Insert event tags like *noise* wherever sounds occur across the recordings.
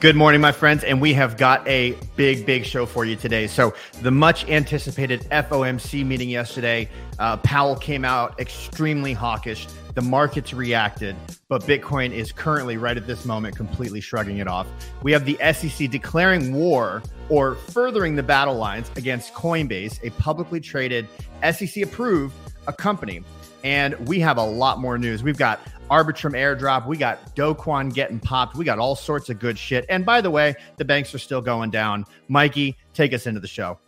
Good morning, my friends, and we have got a big, big show for you today. So, the much anticipated FOMC meeting yesterday, uh, Powell came out extremely hawkish. The markets reacted, but Bitcoin is currently, right at this moment, completely shrugging it off. We have the SEC declaring war or furthering the battle lines against Coinbase, a publicly traded, SEC approved a company. And we have a lot more news. We've got Arbitrum airdrop. We got Do Kwon getting popped. We got all sorts of good shit. And by the way, the banks are still going down. Mikey, take us into the show.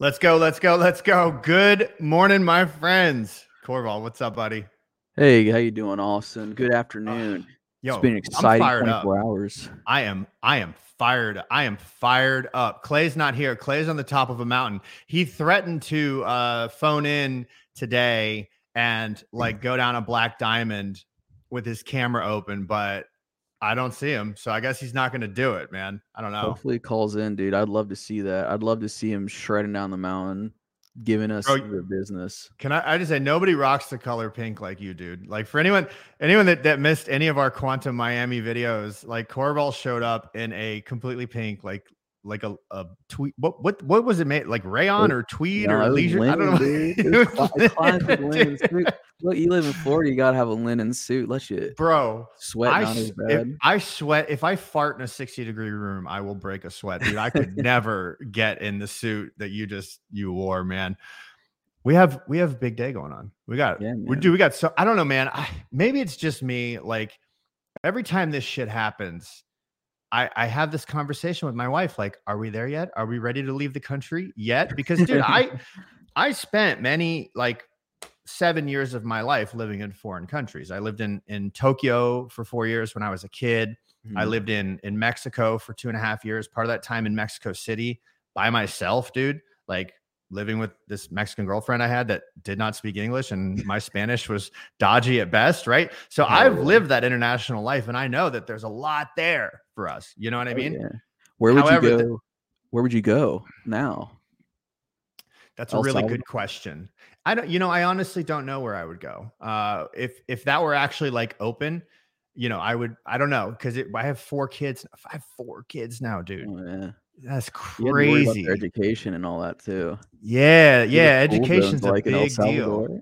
Let's go, let's go, let's go. Good morning, my friends. Corval, what's up, buddy? Hey, how you doing, Austin? Good afternoon. Uh, yo, it's been exciting 24 up. hours. I am I am fired. I am fired up. Clay's not here. Clay's on the top of a mountain. He threatened to uh phone in today and like go down a black diamond with his camera open, but I don't see him, so I guess he's not going to do it, man. I don't know. Hopefully, he calls in, dude. I'd love to see that. I'd love to see him shredding down the mountain, giving us Bro, the business. Can I, I just say nobody rocks the color pink like you, dude. Like for anyone, anyone that, that missed any of our Quantum Miami videos, like Corval showed up in a completely pink, like like a, a tweet. What what what was it made like rayon or tweed no, or leisure? Linen, I don't know. *laughs* *laughs* Look, you live in Florida, you gotta have a linen suit. Let you, bro. Sweat I, if I sweat. If I fart in a sixty degree room, I will break a sweat, dude. I could never get in the suit that you just you wore, man. We have we have a big day going on. We got yeah, we do we got so I don't know, man. I, maybe it's just me. Like every time this shit happens, I, I have this conversation with my wife like are we there yet are we ready to leave the country yet because dude i *laughs* i spent many like seven years of my life living in foreign countries i lived in in tokyo for four years when i was a kid mm-hmm. i lived in in mexico for two and a half years part of that time in mexico city by myself dude like living with this Mexican girlfriend I had that did not speak English and my Spanish was dodgy at best, right? So oh, I've lived that international life and I know that there's a lot there for us. You know what I oh, mean? Oh, yeah. Where would However, you go? Where would you go now? That's a really good question. I don't, you know, I honestly don't know where I would go. Uh, if if that were actually like open, you know, I would. I don't know because I have four kids. I have four kids now, dude. Oh, yeah. That's crazy. education and all that too. Yeah, yeah. Education's a like big deal.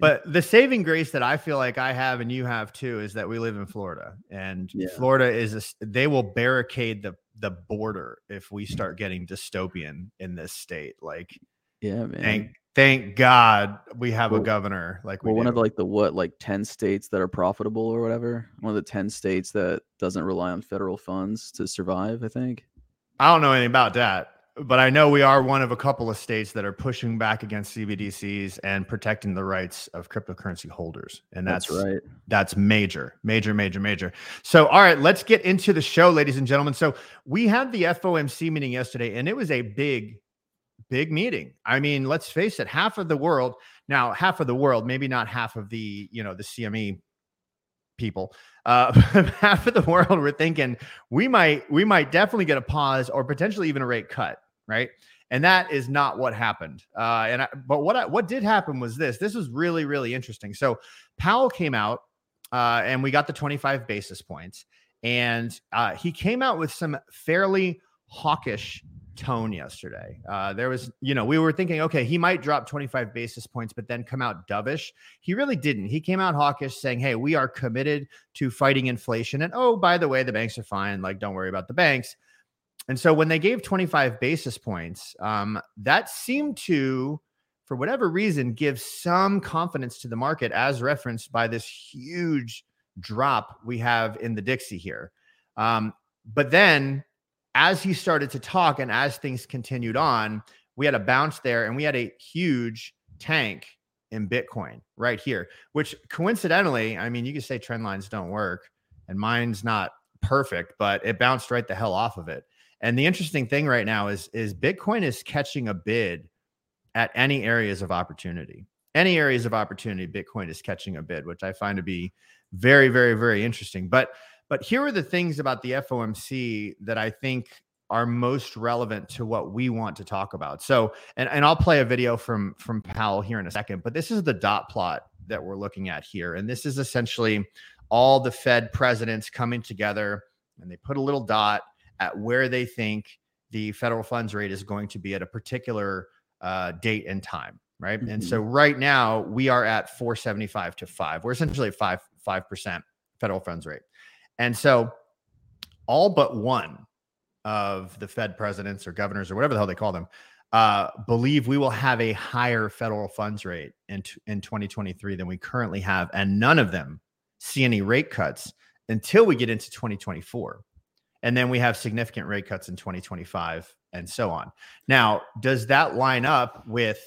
but *laughs* the saving grace that I feel like I have and you have too is that we live in Florida, and yeah. Florida is a, they will barricade the the border if we start getting dystopian in this state. Like, yeah, man. Thank thank God we have well, a governor like we well, one of the, like the what like 10 states that are profitable or whatever. One of the 10 states that doesn't rely on federal funds to survive, I think. I don't know anything about that, but I know we are one of a couple of states that are pushing back against CBDCs and protecting the rights of cryptocurrency holders. And that's, that's right. That's major, major, major, major. So, all right, let's get into the show, ladies and gentlemen. So, we had the FOMC meeting yesterday, and it was a big, big meeting. I mean, let's face it, half of the world now, half of the world, maybe not half of the, you know, the CME people uh, *laughs* half of the world were thinking we might we might definitely get a pause or potentially even a rate cut right? And that is not what happened. Uh, and I, but what I, what did happen was this this was really really interesting. So powell came out uh, and we got the 25 basis points and uh, he came out with some fairly hawkish tone yesterday. Uh, there was, you know, we were thinking, okay, he might drop 25 basis points, but then come out dovish. He really didn't. He came out hawkish saying, hey, we are committed to fighting inflation. And oh, by the way, the banks are fine. Like, don't worry about the banks. And so when they gave 25 basis points, um, that seemed to, for whatever reason, give some confidence to the market, as referenced by this huge drop we have in the Dixie here. Um, but then as he started to talk and as things continued on, we had a bounce there and we had a huge tank in Bitcoin right here, which coincidentally, I mean, you could say trend lines don't work and mine's not perfect, but it bounced right the hell off of it. And the interesting thing right now is is Bitcoin is catching a bid at any areas of opportunity. any areas of opportunity, Bitcoin is catching a bid, which I find to be very, very, very interesting. But but here are the things about the FOMC that I think are most relevant to what we want to talk about. So, and, and I'll play a video from from Powell here in a second, but this is the dot plot that we're looking at here. And this is essentially all the Fed presidents coming together and they put a little dot at where they think the federal funds rate is going to be at a particular uh, date and time right? Mm-hmm. And so right now we are at 475 to 5. We're essentially at 5 5% federal funds rate. And so all but one of the Fed presidents or governors or whatever the hell they call them uh, believe we will have a higher federal funds rate in, t- in 2023 than we currently have. And none of them see any rate cuts until we get into 2024. And then we have significant rate cuts in 2025 and so on. Now, does that line up with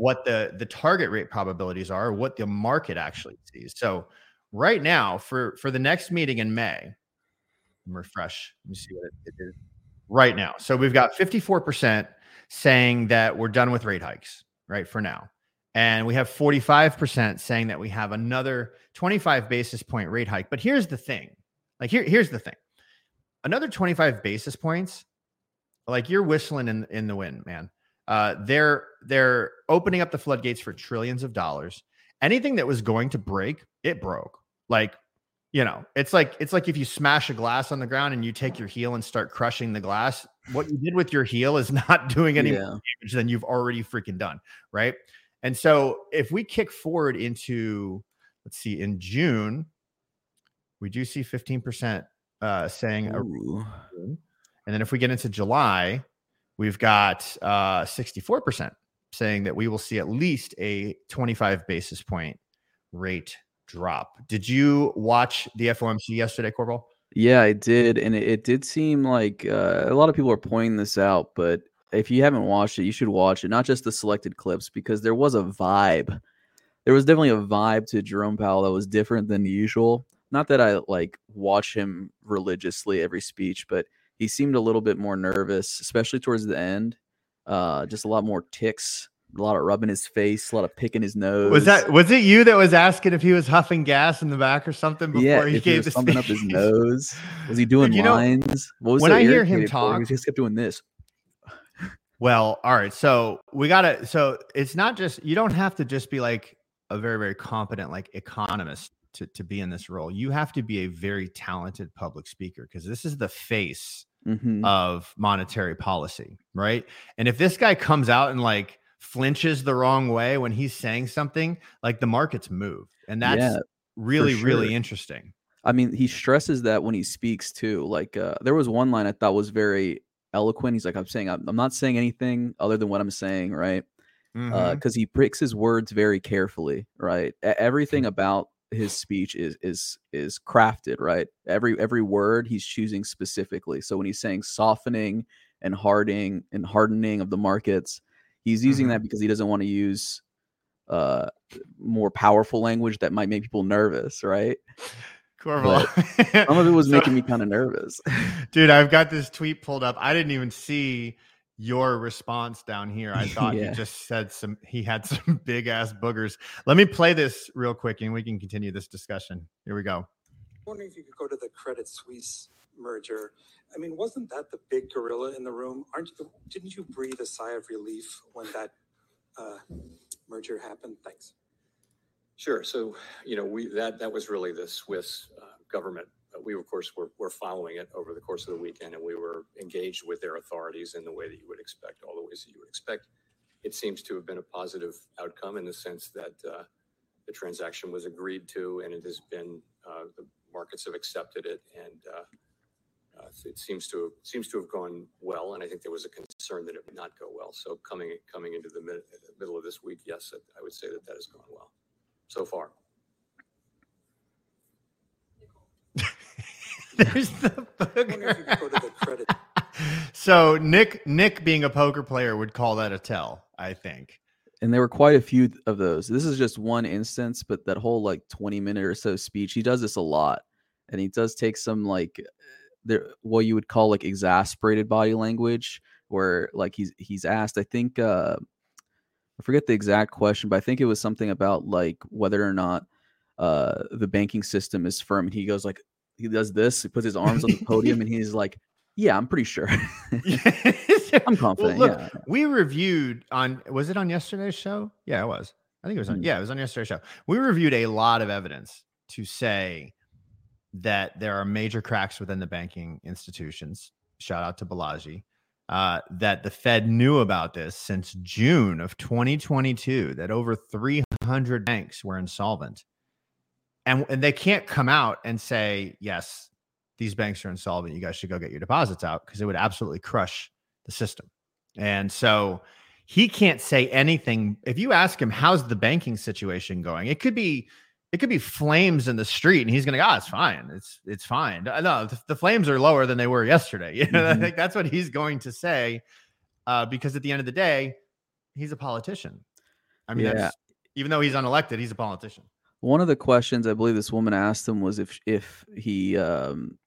what the the target rate probabilities are, what the market actually sees. So right now, for for the next meeting in May, refresh. Let me see what it, is right now. So we've got 54% saying that we're done with rate hikes, right? For now. And we have 45% saying that we have another 25 basis point rate hike. But here's the thing. Like here, here's the thing. Another 25 basis points, like you're whistling in, in the wind, man. Uh, they're they're opening up the floodgates for trillions of dollars. Anything that was going to break, it broke. Like, you know, it's like it's like if you smash a glass on the ground and you take your heel and start crushing the glass. What you did with your heel is *laughs* not doing any yeah. damage than you've already freaking done, right? And so if we kick forward into let's see, in June, we do see 15% uh, saying, a, and then if we get into July, We've got uh, 64% saying that we will see at least a 25 basis point rate drop. Did you watch the FOMC yesterday, Corval? Yeah, I did, and it, it did seem like uh, a lot of people are pointing this out. But if you haven't watched it, you should watch it. Not just the selected clips, because there was a vibe. There was definitely a vibe to Jerome Powell that was different than usual. Not that I like watch him religiously every speech, but he seemed a little bit more nervous, especially towards the end. Uh, just a lot more ticks, a lot of rubbing his face, a lot of picking his nose. Was that was it you that was asking if he was huffing gas in the back or something before yeah, he gave he something up his nose? Was he doing you lines? Know, what was when I hear him talk, he just kept doing this. Well, all right. So we gotta. So it's not just you don't have to just be like a very very competent like economist to to be in this role. You have to be a very talented public speaker because this is the face mm-hmm. of monetary policy, right? And if this guy comes out and like flinches the wrong way when he's saying something, like the markets move. And that's yeah, really, sure. really interesting. I mean, he stresses that when he speaks too. Like, uh, there was one line I thought was very eloquent. He's like, I'm saying, I'm, I'm not saying anything other than what I'm saying, right? Because mm-hmm. uh, he picks his words very carefully, right? Everything about his speech is is is crafted right every every word he's choosing specifically so when he's saying softening and hardening and hardening of the markets he's using mm-hmm. that because he doesn't want to use uh more powerful language that might make people nervous right Corval. *laughs* some of it was so, making me kind of nervous. *laughs* Dude, I've got this tweet pulled up. I didn't even see your response down here. I *laughs* thought yeah. he just said some he had some big ass boogers. Let me play this real quick and we can continue this discussion. Here we go. I'm wondering if you could go to the Credit Suisse merger. I mean, wasn't that the big gorilla in the room? Aren't you, didn't you breathe a sigh of relief when that uh, merger happened? Thanks. Sure. So, you know, we that that was really the Swiss uh, government we, of course, were, were following it over the course of the weekend, and we were engaged with their authorities in the way that you would expect, all the ways that you would expect. It seems to have been a positive outcome in the sense that uh, the transaction was agreed to, and it has been uh, the markets have accepted it, and uh, uh Uh, it seems to seems to have gone well. And I think there was a concern that it would not go well. So coming coming into the mid, middle of this week, yes, I would say that that has gone well so far. *laughs* There's the booger. *laughs* so Nick Nick being a poker player would call that a tell, I think. And there were quite a few of those. This is just one instance, but that whole like 20 minute or so speech, he does this a lot. And he does take some like there what you would call like exasperated body language where like he's he's asked, I think uh I forget the exact question, but I think it was something about like whether or not uh, the banking system is firm. And he goes like, he does this, he puts his arms on the podium, and he's like, "Yeah, I'm pretty sure. *laughs* I'm confident." Well, look, yeah. we reviewed on was it on yesterday's show? Yeah, it was. I think it was on. Hmm. Yeah, it was on yesterday's show. We reviewed a lot of evidence to say that there are major cracks within the banking institutions. Shout out to Balaji. Uh, that the Fed knew about this since June of 2022, that over 300 banks were insolvent. And, and they can't come out and say, yes, these banks are insolvent. You guys should go get your deposits out because it would absolutely crush the system. And so he can't say anything. If you ask him, how's the banking situation going? It could be it could be flames in the street and he's going to go, oh, it's fine. It's, it's fine. No, the, the, flames are lower than they were yesterday. *laughs* You know, mm-hmm. I think that's what he's going to say uh, because at the end of the day, he's a politician. I mean, yeah. even though he's unelected, he's a politician. One of the questions I believe this woman asked him was if, if he, um,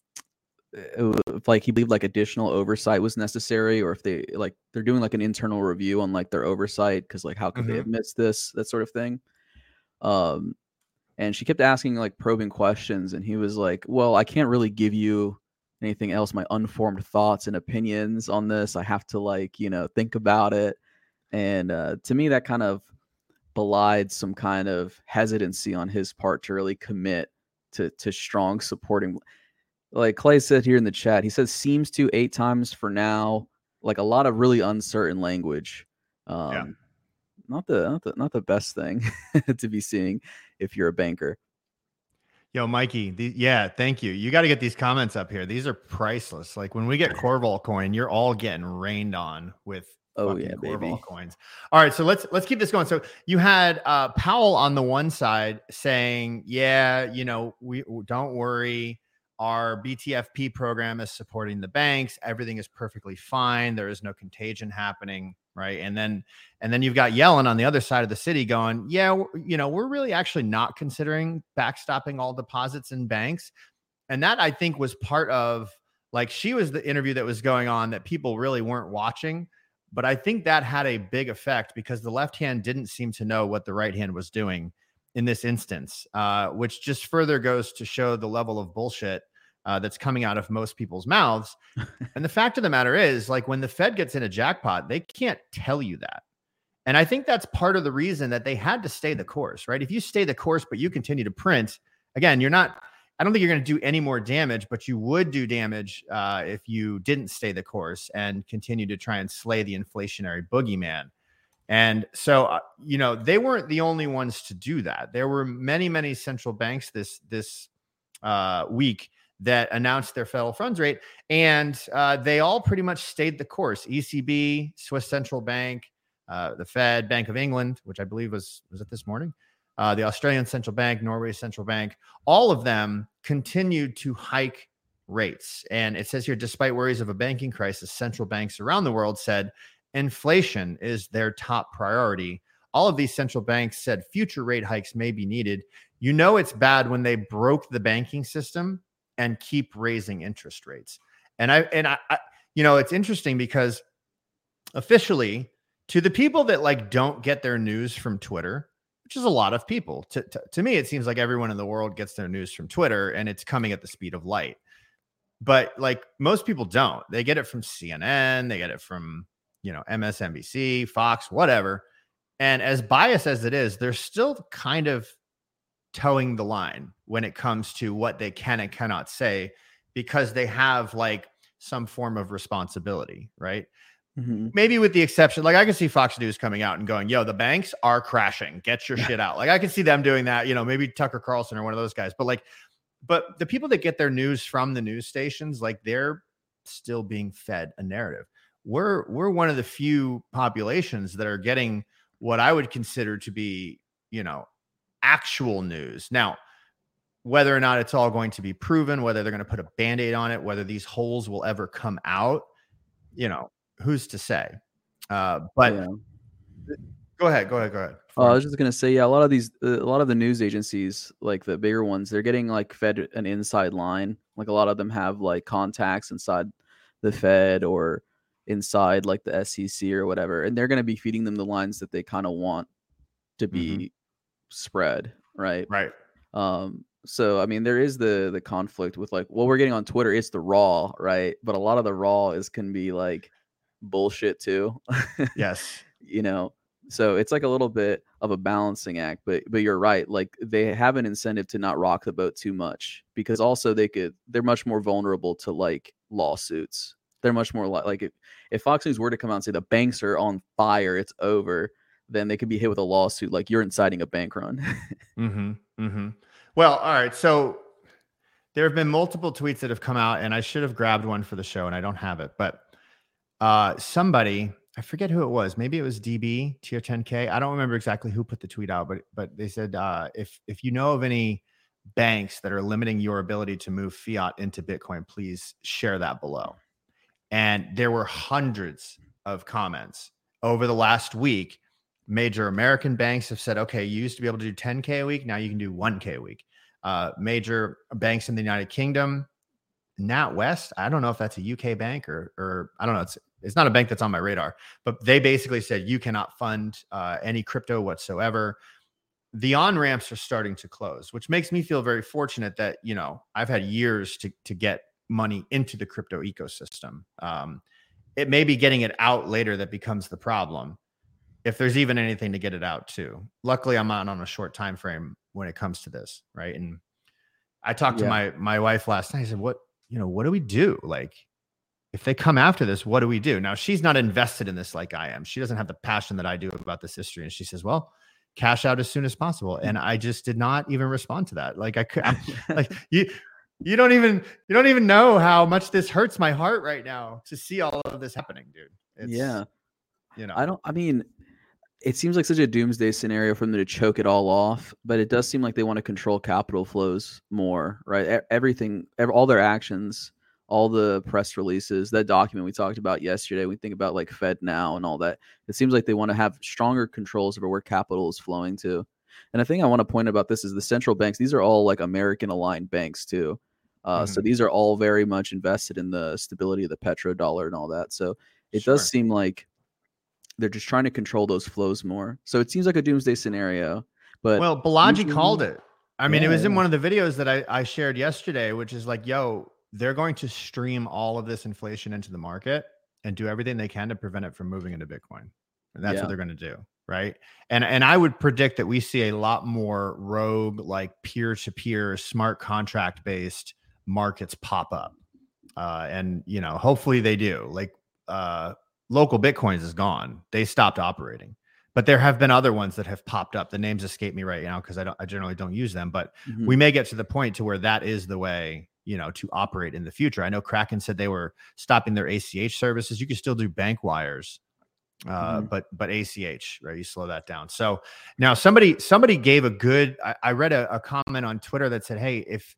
if like he believed like additional oversight was necessary or if they like they're doing like an internal review on like their oversight because like how could mm-hmm. they have missed this that sort of thing um and she kept asking like probing questions and he was like well i can't really give you anything else my unformed thoughts and opinions on this. I have to like you know think about it. And uh, to me that kind of belied some kind of hesitancy on his part to really commit to to strong supporting. Like clay said here in the chat he says seems to eight times for now like a lot of really uncertain language. Um yeah not the not the not the best thing *laughs* to be seeing if you're a banker. Yo, Mikey, the, yeah, thank you. You got to get these comments up here. These are priceless. Like when we get *laughs* Corval coin, you're all getting rained on with oh yeah, Corval baby. coins. All right, so let's let's keep this going. So you had uh, Powell on the one side saying, "Yeah, you know, we don't worry, our BTFP program is supporting the banks. Everything is perfectly fine. There is no contagion happening." Right? And then and then you've got Yellen on the other side of the city going, yeah, you know, we're really actually not considering backstopping all deposits in banks. And that I think was part of like she was the interview that was going on that people really weren't watching. But I think that had a big effect because the left hand didn't seem to know what the right hand was doing in this instance, uh, which just further goes to show the level of bullshit uh, that's coming out of most people's mouths. *laughs* and the fact of the matter is, like when the Fed gets in a jackpot, they can't tell you that. And I think that's part of the reason that they had to stay the course, right? If you stay the course, but you continue to print, again, you're not, I don't think you're going to do any more damage, but you would do damage uh, if you didn't stay the course and continue to try and slay the inflationary boogeyman. And so, uh, you know, they weren't the only ones to do that. There were many, many central banks this this uh, week that announced their federal funds rate, and uh, they all pretty much stayed the course. ECB, Swiss Central Bank, uh, the Fed, Bank of England, which I believe was was it this morning, uh, the Australian Central Bank, Norway Central Bank, all of them continued to hike rates. And it says here, despite worries of a banking crisis, central banks around the world said inflation is their top priority. All of these central banks said future rate hikes may be needed. You know it's bad when they broke the banking system and keep raising interest rates. And I and I, I you know, it's interesting because officially to the people that like don't get their news from Twitter, which is a lot of people. To, to, to me, it seems like everyone in the world gets their news from Twitter and it's coming at the speed of light. But like most people don't. They get it from CNN, they get it from, you know, MSNBC, Fox, whatever. And as biased as it is, they're still kind of toeing the line when it comes to what they can and cannot say because they have like some form of responsibility, right? Mm-hmm. Maybe with the exception, like I can see Fox News coming out and going, "Yo, the banks are crashing. Get your shit out." Like I can see them doing that. You know, maybe Tucker Carlson or one of those guys. But like, but the people that get their news from the news stations, like they're still being fed a narrative. We're we're one of the few populations that are getting what I would consider to be, you know, actual news. Now, whether or not it's all going to be proven, whether they're going to put a band aid on it, whether these holes will ever come out, you know, who's to say? Uh, but yeah. go ahead, go ahead, go ahead. Oh, I was just gonna say, yeah, a lot of these, uh, a lot of the news agencies, like the bigger ones, they're getting like fed an inside line. Like a lot of them have like contacts inside the Fed or inside like the SEC or whatever, and they're going to be feeding them the lines that they kind of want to be mm-hmm. Spread, right? Right. Um, so I mean, there is the the conflict with like what we're getting on Twitter. It's the raw, right? But a lot of the raw is can be like bullshit too. yes. *laughs* you know, so it's like a little bit of a balancing act. But but you're right. Like they have an incentive to not rock the boat too much because also they could they're much more vulnerable to like lawsuits. They're much more like like if, if Fox News were to come out and say the banks are on fire, it's over, then they could be hit with a lawsuit like you're inciting a bank run. *laughs* mm-hmm. Mm-hmm. Well, all right. So there have been multiple tweets that have come out, and I should have grabbed one for the show, and I don't have it. But uh, somebody, I forget who it was. Maybe it was DB Tier 10K. I don't remember exactly who put the tweet out, but but they said uh, if if you know of any banks that are limiting your ability to move fiat into Bitcoin, please share that below. And there were hundreds of comments over the last week Major American banks have said, okay, you used to be able to do 10K a week. Now you can do 1K a week. Uh, major banks in the United Kingdom, NatWest, I don't know if that's a UK bank or, or I don't know. It's, it's not a bank that's on my radar, but they basically said you cannot fund uh, any crypto whatsoever. The on ramps are starting to close, which makes me feel very fortunate that, you know, I've had years to, to get money into the crypto ecosystem. Um, it may be getting it out later that becomes the problem if there's even anything to get it out to. Luckily, I'm on on a short time frame when it comes to this, right? And I talked yeah. to my my wife last night. I said, "What you know? What do we do? Like, if they come after this, what do we do?" Now she's not invested in this like I am. She doesn't have the passion that I do about this history, and she says, "Well." cash out as soon as possible and i just did not even respond to that like i could I'm, *laughs* like you you don't even you don't even know how much this hurts my heart right now to see all of this happening dude it's, yeah you know i don't i mean it seems like such a doomsday scenario for them to choke it all off, but it does seem like they want to control capital flows more, right? Everything, all their actions, all the press releases, that document we talked about yesterday, we think about like FedNow and all that. It seems like they want to have stronger controls over where capital is flowing to. And I think I want to point about this is the central banks, these are all like American aligned banks too. Uh, mm-hmm. So these are all very much invested in the stability of the petrodollar and all that. So it sure. does seem like they're just trying to control those flows more. So it seems like a doomsday scenario. But well, Balaji called it. I mean, yeah. it was in one of the videos that I, I shared yesterday, which is like, yo, they're going to stream all of this inflation into the market and do everything they can to prevent it from moving into Bitcoin. And that's yeah. what they're going to do. Right. And and I would predict that we see a lot more rogue, like peer-to-peer smart contract based markets pop up. Uh, and you know, hopefully they do. Like uh LocalBitcoins is gone. They stopped operating. But there have been other ones that have popped up. The names escape me right now because i don't i generally don't use them but mm-hmm. we may get to the point to where that is the way you know to operate in the future. I know kraken said they were stopping their ach services. You can still do bank wires uh, mm-hmm. but but ach right? You slow that down. So now somebody somebody gave a good i, I read a, a comment on twitter that said hey if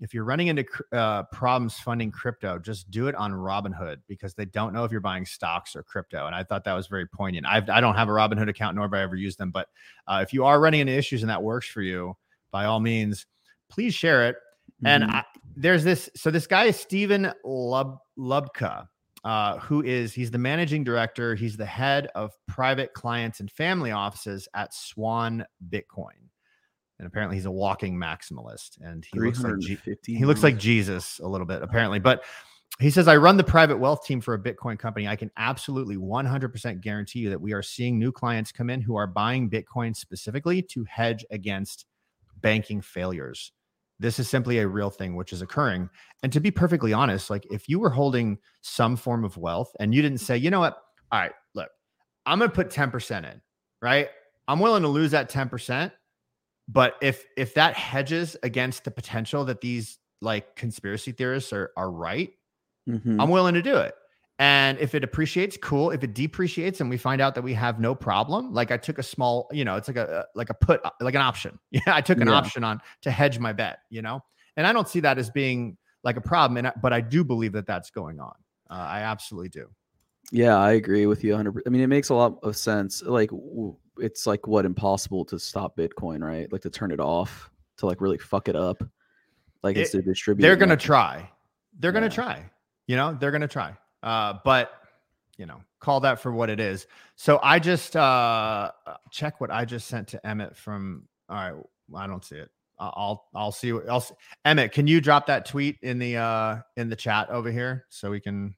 if you're running into uh, problems funding crypto, just do it on Robinhood because they don't know if you're buying stocks or crypto. And I thought that was very poignant. I've, I do not have a Robinhood account, nor have I ever used them. But uh, if you are running into issues and that works for you, by all means, please share it. Mm-hmm. And I, there's this. So this guy is Steven Lub, Lubka, uh, who is he's the managing director. He's the head of private clients and family offices at Swan Bitcoin and apparently he's a walking maximalist and he looks like G- he looks like Jesus a little bit apparently. But he says I run the private wealth team for a Bitcoin company. I can absolutely 100% guarantee you that we are seeing new clients come in who are buying Bitcoin specifically to hedge against banking failures. This is simply a real thing which is occurring. And to be perfectly honest like if you were holding some form of wealth and you didn't say you know what? All right look I'm going to put 10% in right? I'm willing to lose that 10% but if if that hedges against the potential that these like conspiracy theorists are are right, mm-hmm. I'm willing to do it. And if it appreciates, cool. If it depreciates and we find out that we have no problem, like I took a small, you know, it's like a like a put like an option. *laughs* Yeah, I took an yeah. option on to hedge my bet, you know. And I don't see that as being like a problem and but I do believe that that's going on. Uh, I absolutely do. Yeah, I agree with you 100%. I mean, it makes a lot of sense. Like it's like what impossible to stop Bitcoin, right? Like to turn it off, to like really fuck it up. Like it, it's to distribute. They're gonna try. They're yeah. gonna try. You know, they're gonna try. Uh, but you know, call that for what it is. So I just uh check what I just sent to Emmett from. All right, I don't see it. I'll I'll see. what else. Emmett, can you drop that tweet in the uh in the chat over here so we can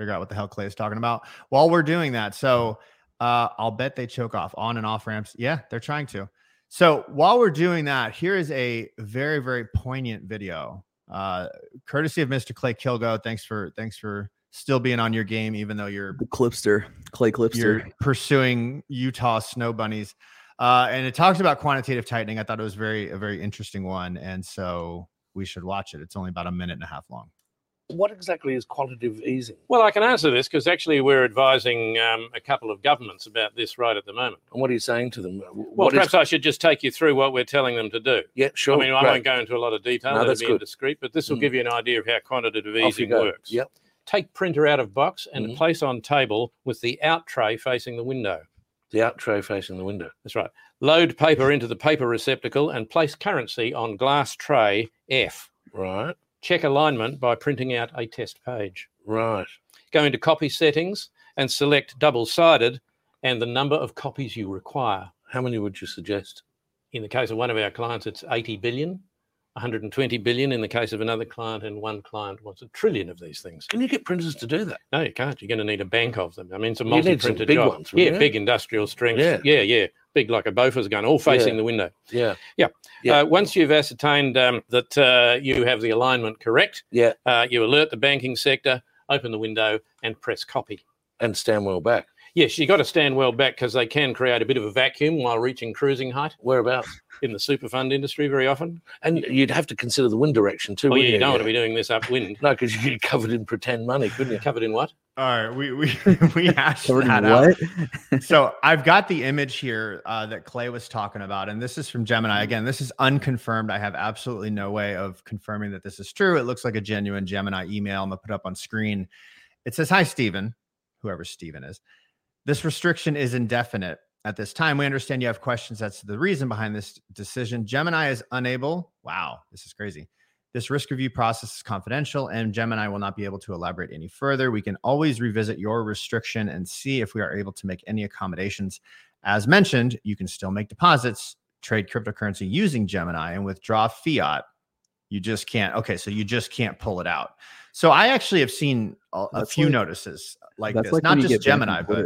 figure out what the hell Clay is talking about while we're doing that. So uh I'll bet they choke off on and off ramps. Yeah, they're trying to. So while we're doing that, here is a very very poignant video, uh, courtesy of Mr. Clay Kilgo. Thanks for thanks for still being on your game, even though you're the Clipster, Clay Clipster. You're pursuing Utah snow bunnies. Uh, and it talks about quantitative tightening. I thought it was very a very interesting one, and so we should watch it. It's only about a minute and a half long. What exactly is quantitative easing? Well, I can answer this because actually we're advising um, a couple of governments about this right at the moment. And what are you saying to them? What well, perhaps is... I should just take you through what we're telling them to do. Yeah, sure. I mean, I won't go into a lot of detail. No, that's be good. indiscreet, but this will mm. give you an idea of how quantitative easing works. Yep take printer out of box and mm-hmm. place on table with the out tray facing the window. The out tray facing the window. That's right. Load paper into the paper receptacle and place currency on glass tray F. Right. Check alignment by printing out a test page. Right. Go into copy settings and select double sided and the number of copies you require. How many would you suggest? In the case of one of our clients, it's 80 billion. 120 billion in the case of another client, and one client wants a trillion of these things. Can you get printers to do that? No, you can't. You're going to need a bank of them. I mean, it's a multi-printer big job. Ones, yeah, you? big industrial strength. Yeah. yeah, yeah, big like a Bofors gun, all facing yeah. the window. Yeah, yeah. yeah. Uh, once you've ascertained um, that uh, you have the alignment correct, yeah, uh, you alert the banking sector, open the window, and press copy. And stand well back. Yes, you got to stand well back because they can create a bit of a vacuum while reaching cruising height. Whereabouts? In the super fund industry, very often. And you'd have to consider the wind direction too. Oh, yeah, you, you don't yeah. want to be doing this upwind. *laughs* no, because you get covered in pretend money, couldn't you? Covered in what? All right, we we *laughs* we hashed that out. *laughs* so I've got the image here uh, that Clay was talking about, and this is from Gemini. Again, this is unconfirmed. I have absolutely no way of confirming that this is true. It looks like a genuine Gemini email. I'm gonna put up on screen. It says, "Hi, Stephen, whoever Stephen is." This restriction is indefinite. At this time, we understand you have questions as to the reason behind this decision. Gemini is unable. Wow, this is crazy. This risk review process is confidential, and Gemini will not be able to elaborate any further. We can always revisit your restriction and see if we are able to make any accommodations. As mentioned, you can still make deposits, trade cryptocurrency using Gemini, and withdraw fiat. You just can't. Okay, so you just can't pull it out. So I actually have seen a, a few like, notices like this, like not just Gemini, but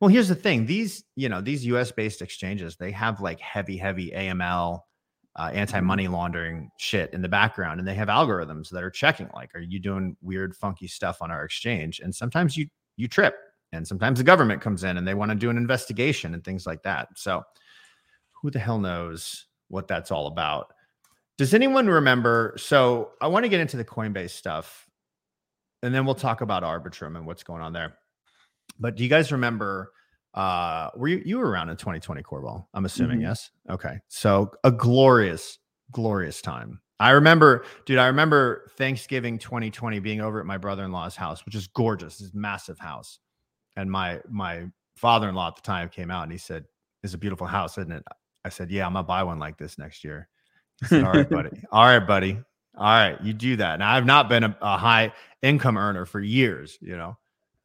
well, here's the thing: these, you know, these U.S.-based exchanges, they have like heavy, heavy AML, uh, anti-money mm-hmm. laundering shit in the background, and they have algorithms that are checking, like, are you doing weird, funky stuff on our exchange? And sometimes you you trip, and sometimes the government comes in and they want to do an investigation and things like that. So, who the hell knows what that's all about? Does anyone remember? So, I want to get into the Coinbase stuff, and then we'll talk about Arbitrum and what's going on there. But do you guys remember? Uh, were you you were around in 2020 Corval? I'm assuming mm-hmm. yes. Okay, so a glorious, glorious time. I remember, dude. I remember Thanksgiving 2020 being over at my brother-in-law's house, which is gorgeous. This massive house, and my my father-in-law at the time came out and he said, "It's a beautiful house, isn't it?" I said, "Yeah, I'm gonna buy one like this next year." He said, "All right, buddy. *laughs* All right, buddy. All right, you do that." And I've not been a, a high income earner for years, you know.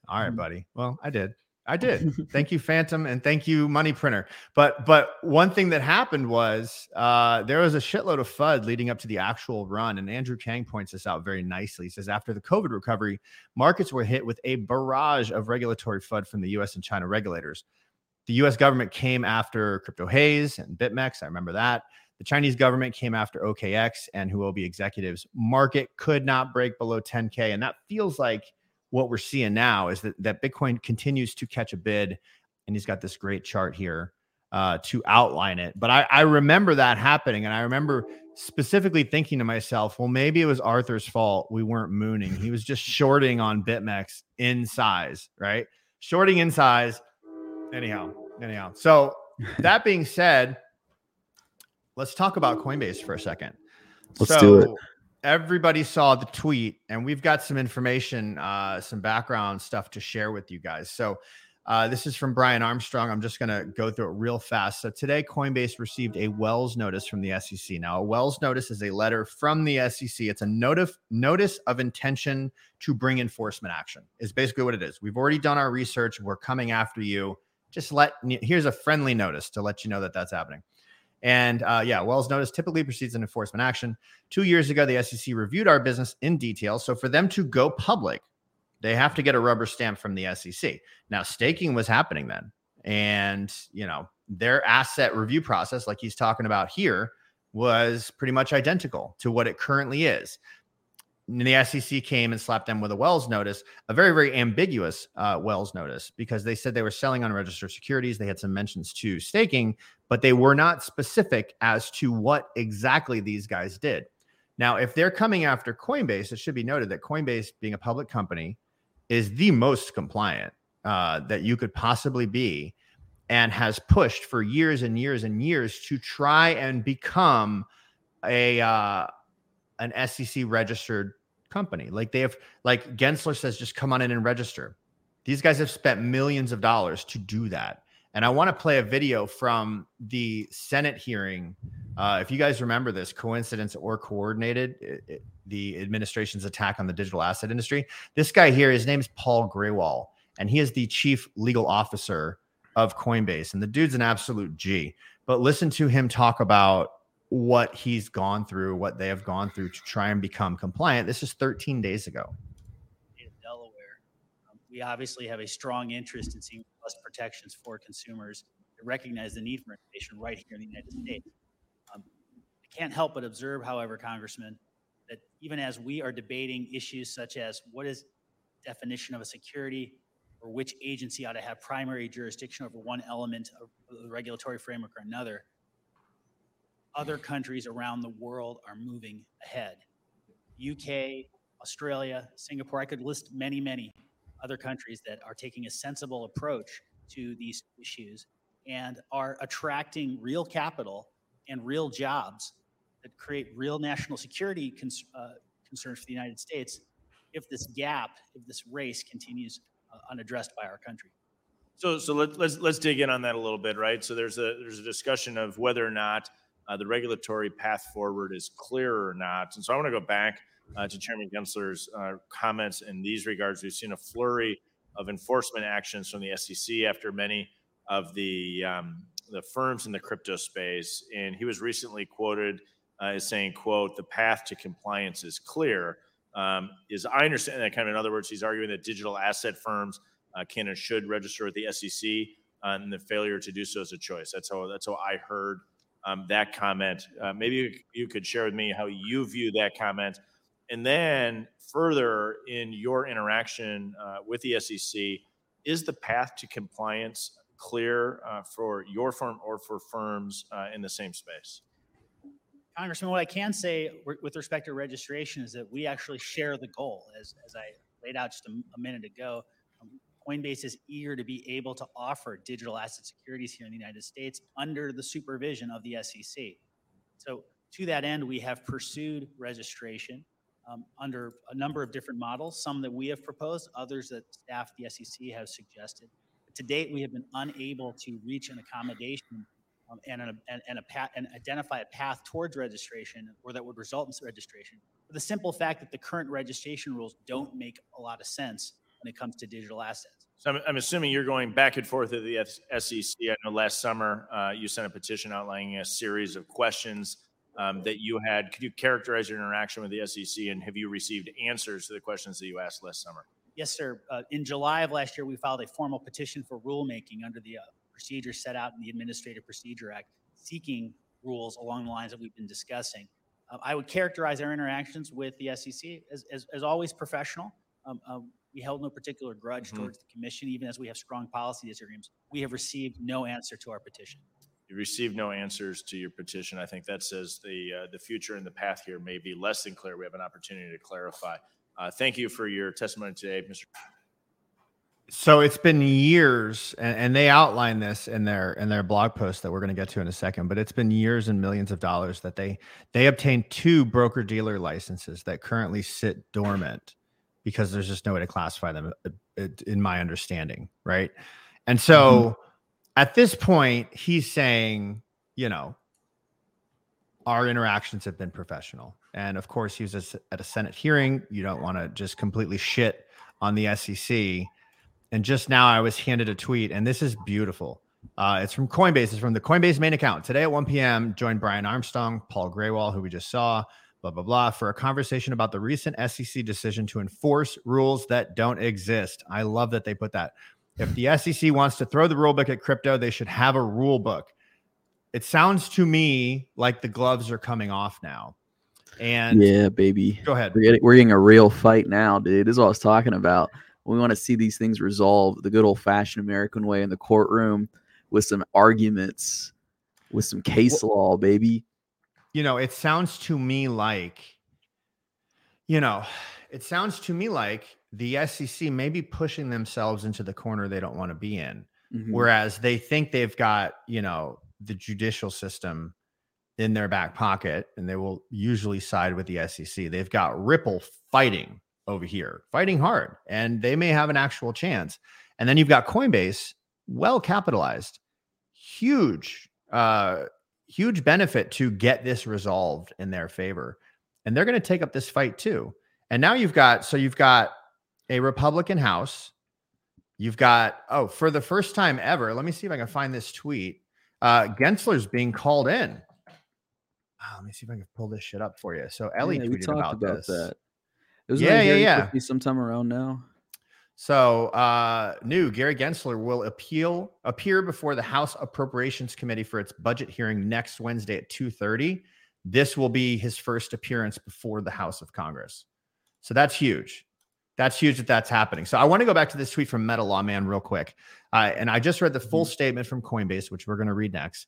All right, mm. buddy. Well, I did. I *laughs* did. thank you, Phantom, and thank you, Money Printer. But but one thing that happened was uh, there was a shitload of FUD leading up to the actual run, and Andrew Kang points this out very nicely. He says after the COVID recovery, markets were hit with a barrage of regulatory FUD from the U.S. and China regulators. The U.S. government came after Crypto Haze and BitMEX. I remember that. The Chinese government came after OKX and Huobi executives. Market could not break below 10K. And that feels like what we're seeing now is that that Bitcoin continues to catch a bid, and he's got this great chart here uh, to outline it. But I, I remember that happening, and I remember specifically thinking to myself, well, maybe it was Arthur's fault. We weren't mooning. He was just shorting on BitMEX in size, right? Shorting in size. Anyhow, anyhow. So that being said, let's talk about Coinbase for a second. Let's so, do it everybody saw the tweet, and we've got some information, uh, some background stuff to share with you guys. So, Uh, this is from Brian Armstrong. I'm just going to go through it real fast. So today, Coinbase received a Wells notice from the SEC. Now, a Wells notice is a letter from the SEC. It's a notif- notice of intention to bring enforcement action. Is basically what it is. We've already done our research. We're coming after you. Just let here's a friendly notice to let you know that that's happening. And uh, yeah, Wells notice typically precedes an enforcement action. Two years ago, the SEC reviewed our business in detail. So for them to go public, they have to get a rubber stamp from the SEC. Now, staking was happening then. And, you know, their asset review process, like he's talking about here, was pretty much identical to what it currently is. And the SEC came and slapped them with a Wells notice, a very, very ambiguous uh, Wells notice, because they said they were selling unregistered securities. They had some mentions to staking, but they were not specific as to what exactly these guys did. Now, if they're coming after Coinbase, it should be noted that Coinbase, being a public company, is the most compliant uh, that you could possibly be and has pushed for years and years and years to try and become a uh, an SEC registered company. Like they have, like Gensler says, just come on in and register. These guys have spent millions of dollars to do that. And I want to play a video from the Senate hearing. Uh, if you guys remember this, coincidence or coordinated, it, it, the administration's attack on the digital asset industry. This guy here, his name is Paul Grewal, and he is the chief legal officer of Coinbase. And the dude's an absolute G. But listen to him talk about what he's gone through, what they have gone through to try and become compliant. This is 13 days ago. In Delaware, um, we obviously have a strong interest in seeing plus protections for consumers to recognize the need for information right here in the United States. Um, I can't help but observe, however, Congressman, that even as we are debating issues such as what is definition of a security or which agency ought to have primary jurisdiction over one element of the regulatory framework or another, other countries around the world are moving ahead. UK, Australia, Singapore, I could list many, many other countries that are taking a sensible approach to these issues and are attracting real capital and real jobs that create real national security cons- uh, concerns for the United States if this gap, if this race continues uh, unaddressed by our country. So, so let, let's let's dig in on that a little bit, right? So there's a there's a discussion of whether or not uh, the regulatory path forward is clear or not, and so I want to go back uh, to Chairman Gensler's uh, comments in these regards. We've seen a flurry of enforcement actions from the SEC after many of the um, the firms in the crypto space, and he was recently quoted uh, is saying, "quote The path to compliance is clear." Um, is I understand that kind of in other words, he's arguing that digital asset firms uh, can and should register with the SEC, uh, and the failure to do so is a choice. That's how that's how I heard um, that comment. Uh, maybe you could share with me how you view that comment, and then further in your interaction uh, with the SEC, is the path to compliance clear uh, for your firm or for firms uh, in the same space? Congressman, what I can say with respect to registration is that we actually share the goal. As, as I laid out just a, a minute ago, Coinbase is eager to be able to offer digital asset securities here in the United States under the supervision of the SEC. So, to that end, we have pursued registration um, under a number of different models, some that we have proposed, others that staff the SEC have suggested. But to date, we have been unable to reach an accommodation um, and, and, and, a path, and identify a path towards registration or that would result in registration. The simple fact that the current registration rules don't make a lot of sense when it comes to digital assets. So I'm, I'm assuming you're going back and forth at the SEC. I know last summer uh, you sent a petition outlining a series of questions um, that you had. Could you characterize your interaction with the SEC and have you received answers to the questions that you asked last summer? Yes, sir. Uh, in July of last year, we filed a formal petition for rulemaking under the uh, procedures set out in the Administrative Procedure Act, seeking rules along the lines that we've been discussing. Uh, I would characterize our interactions with the SEC as, as, as always professional. Um, uh, we held no particular grudge mm-hmm. towards the commission, even as we have strong policy disagreements. We have received no answer to our petition. You received no answers to your petition. I think that says the uh, the future and the path here may be less than clear. We have an opportunity to clarify. Uh, thank you for your testimony today, Mr. So it's been years, and, and, they outline this in their in their blog post that we're going to get to in a second. But it's been years and millions of dollars that they they obtained two broker dealer licenses that currently sit dormant because there's just no way to classify them, uh, in my understanding, right? And so mm-hmm. at this point, he's saying, you know, our interactions have been professional. And of course, he was at a Senate hearing. You don't want to just completely shit on the SEC. And just now, I was handed a tweet, and this is beautiful. Uh, it's from Coinbase. It's from the Coinbase main account. Today at 1 p.m., joined Brian Armstrong, Paul Grewal, who we just saw, blah, blah, blah, for a conversation about the recent SEC decision to enforce rules that don't exist. I love that they put that. If the SEC wants to throw the rule book at crypto, they should have a rule book. It sounds to me like the gloves are coming off now. And yeah, baby. Go ahead. We're getting, we're getting a real fight now, dude. This is what I was talking about. We want to see these things resolved the good old fashioned American way in the courtroom with some arguments, with some case well, law, baby. You know, it sounds to me like, you know, it sounds to me like the SEC may be pushing themselves into the corner they don't want to be in. Mm-hmm. Whereas they think they've got, you know, the judicial system in their back pocket and they will usually side with the SEC. They've got Ripple fighting over here, fighting hard, and they may have an actual chance. And then you've got Coinbase, well capitalized, huge, uh, huge benefit to get this resolved in their favor. And they're going to take up this fight too. And now you've got, so you've got a Republican House. You've got, oh, for the first time ever, let me see if I can find this tweet. Uh, Gensler's being called in. Oh, let me see if I can pull this shit up for you. So Ellie yeah, tweeted about, about, this. That. It was yeah, yeah, yeah. Sometime around now. So uh, new Gary Gensler will appeal appear before the House Appropriations Committee for its budget hearing next Wednesday at 2:30. This will be his first appearance before the House of Congress. So that's huge. That's huge that that's happening. So I want to go back to this tweet from Meta Lawman real quick. Uh, and I just read the full mm-hmm. statement from Coinbase, which we're going to read next,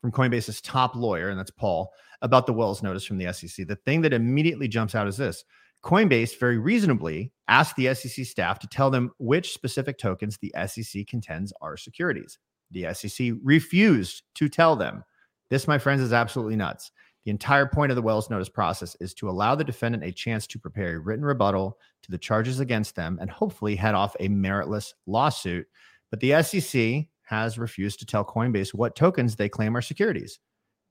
from Coinbase's top lawyer, and that's Paul, about the Wells notice from the SEC. The thing that immediately jumps out is this Coinbase very reasonably asked the SEC staff to tell them which specific tokens the SEC contends are securities. The SEC refused to tell them. This, my friends, is absolutely nuts. The entire point of the Wells notice process is to allow the defendant a chance to prepare a written rebuttal to the charges against them and hopefully head off a meritless lawsuit. But the SEC has refused to tell Coinbase what tokens they claim are securities.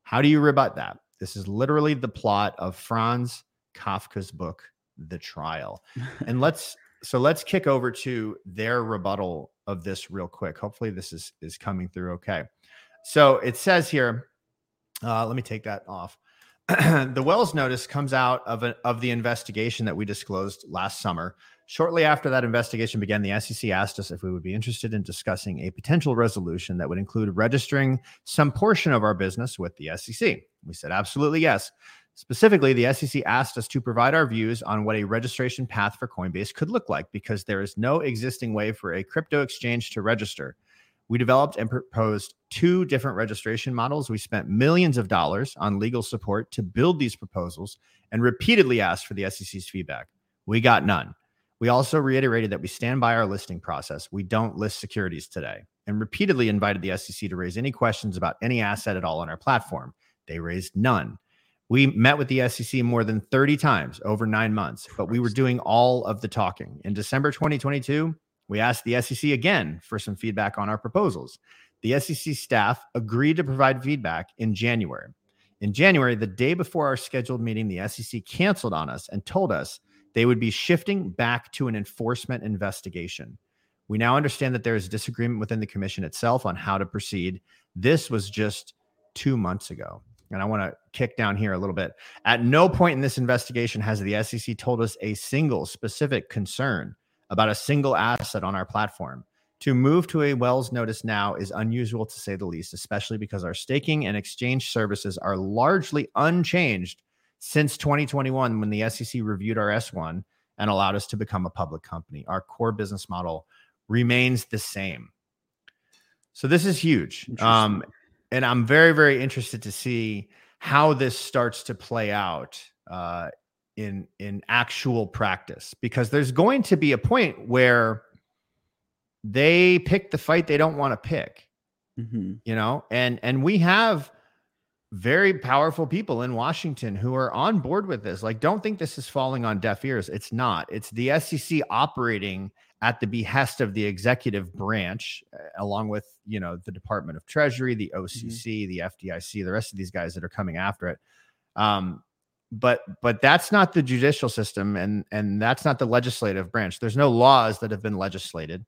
How do you rebut that? This is literally the plot of Franz Kafka's book, The Trial. *laughs* and let's so let's kick over to their rebuttal of this real quick. Hopefully this is is coming through okay. So it says here, uh, let me take that off. *clears throat* the Wells notice comes out of, a, of the investigation that we disclosed last summer. Shortly after that investigation began, the SEC asked us if we would be interested in discussing a potential resolution that would include registering some portion of our business with the SEC. We said absolutely yes. Specifically, the SEC asked us to provide our views on what a registration path for Coinbase could look like because there is no existing way for a crypto exchange to register. We developed and proposed two different registration models. We spent millions of dollars on legal support to build these proposals and repeatedly asked for the SEC's feedback. We got none. We also reiterated that we stand by our listing process. We don't list securities today and repeatedly invited the SEC to raise any questions about any asset at all on our platform. They raised none. We met with the SEC more than 30 times over nine months, but we were doing all of the talking. In December 2022, we asked the SEC again for some feedback on our proposals. The SEC staff agreed to provide feedback in January. In January, the day before our scheduled meeting, the SEC canceled on us and told us they would be shifting back to an enforcement investigation. We now understand that there is disagreement within the commission itself on how to proceed. This was just two months ago. And I want to kick down here a little bit. At no point in this investigation has the SEC told us a single specific concern about a single asset on our platform. To move to a Wells notice now is unusual to say the least, especially because our staking and exchange services are largely unchanged since 2021 when the SEC reviewed our S1 and allowed us to become a public company. Our core business model remains the same. So this is huge. Um, and I'm very, very interested to see how this starts to play out uh, in in actual practice because there's going to be a point where they pick the fight they don't want to pick mm-hmm. you know and and we have very powerful people in Washington who are on board with this. Like, don't think this is falling on deaf ears. It's not. It's the SEC operating at the behest of the executive branch, uh, along with you know the Department of Treasury, the OCC, mm-hmm. the FDIC, the rest of these guys that are coming after it. Um, but but that's not the judicial system, and and that's not the legislative branch. There's no laws that have been legislated.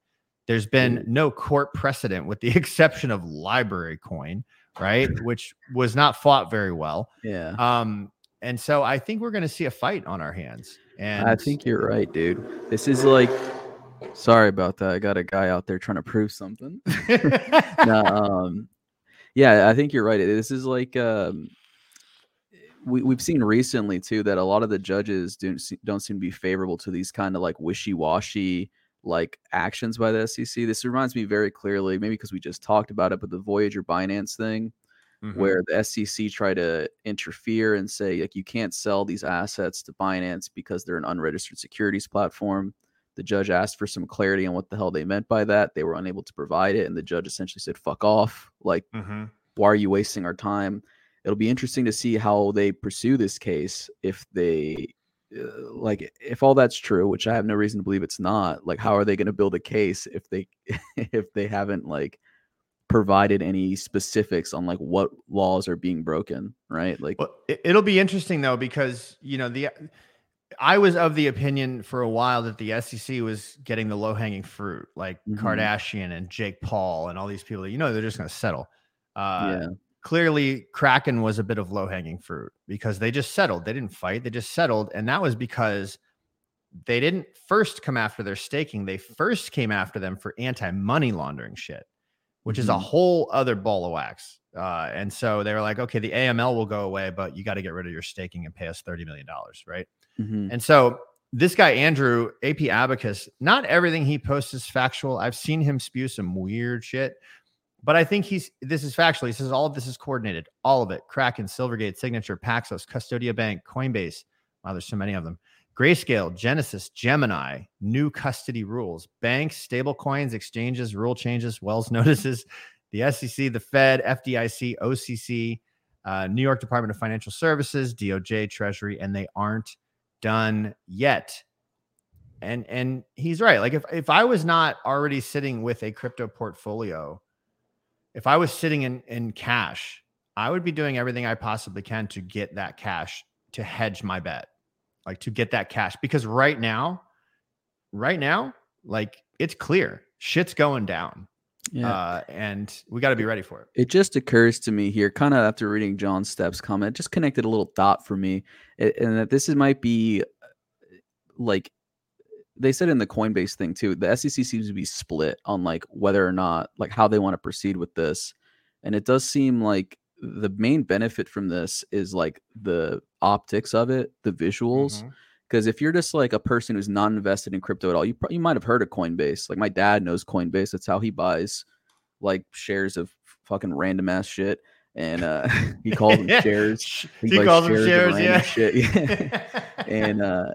There's been no court precedent, with the *laughs* exception of LBRY coin, right, *laughs* which was not fought very well. Yeah. Um, and so I think we're going to see a fight on our hands. And I think you're right, dude. This is like Sorry about that. I got a guy out there trying to prove something. *laughs* no, um, yeah, I think you're right. This is like um, we we've seen recently too that a lot of the judges don't don't seem to be favorable to these kind of like wishy washy like actions by the SEC. This reminds me very clearly, maybe because we just talked about it, but the Voyager Binance thing, mm-hmm. where the SEC try to interfere and say like you can't sell these assets to Binance because they're an unregistered securities platform. The judge asked for some clarity on what the hell they meant by that. They were unable to provide it, and the judge essentially said, "Fuck off! Like, mm-hmm. why are you wasting our time?" It'll be interesting to see how they pursue this case if they uh, like if all that's true which i have no reason to believe it's not like how are they going to build a case if they *laughs* if they haven't like provided any specifics on like what laws are being broken right like well, it'll be interesting though because you know the I was of the opinion for a while that the SEC was getting the low hanging fruit, like mm-hmm. Kardashian and Jake Paul and all these people that you know they're just going to settle. Uh, yeah. Clearly, Kraken was a bit of low hanging fruit because they just settled. They didn't fight. They just settled, and that was because they didn't first come after their staking. They first came after them for anti money laundering shit, which mm-hmm. is a mm-hmm. whole other ball of wax. Uh, and so they were like, okay, the AML will go away, but you got to get rid of your staking and pay us thirty million dollars, right? Mm-hmm. And so this guy, Andrew, AP Abacus, not everything he posts is factual. I've seen him spew some weird shit, but I think he's this is factual. He says all of this is coordinated, all of it. Kraken, Silvergate, Signature, Paxos, Custodia Bank, Coinbase. Wow, there's so many of them. Grayscale, Genesis, Gemini, new custody rules, banks, stable coins, exchanges, rule changes, Wells *laughs* notices, the SEC, the Fed, FDIC, OCC, uh, New York Department of Financial Services, DOJ, Treasury, and they aren't done yet. And and he's right. Like if if I was not already sitting with a crypto portfolio, if I was sitting in in cash, I would be doing everything I possibly can to get that cash to hedge my bet. Like to get that cash because right now right now like it's clear shit's going down. Yeah. Uh, and we got to be ready for it. It just occurs to me here, kind of after reading John Stepp's comment, just connected a little thought for me, and that this is might be uh, like they said in the Coinbase thing too. The SEC seems to be split on like whether or not like how they want to proceed with this, and it does seem like the main benefit from this is like the optics of it, the visuals. Mm-hmm because if you're just like a person who's not invested in crypto at all, you you might have heard of Coinbase. Like my dad knows Coinbase. That's how he buys like shares of fucking random ass shit. And uh, *laughs* he calls them *laughs* shares. He, he calls shares them shares, yeah. Shit. yeah. *laughs* and uh,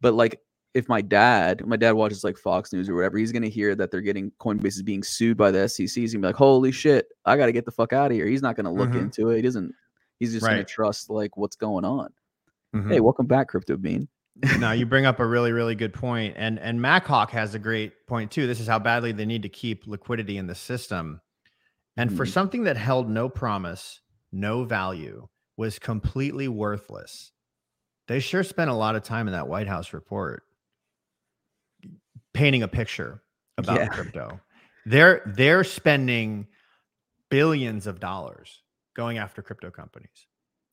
but like if my dad, my dad watches like Fox News or whatever, he's gonna hear that they're getting Coinbase is being sued by the SEC. He's gonna be like, "Holy shit, I got to get the fuck out of here." He's not gonna look mm-hmm. into it. He doesn't. He's just right. gonna trust like what's going on. Mm-hmm. Hey, welcome back, Crypto Bean. now you bring up a *laughs* really, really good point, and and MacHawk has a great point too. This is how badly they need to keep liquidity in the system, and mm-hmm. for something that held no promise, no value, was completely worthless. They sure spent a lot of time in that White House report painting a picture about yeah. crypto. They're they're spending billions of dollars going after crypto companies.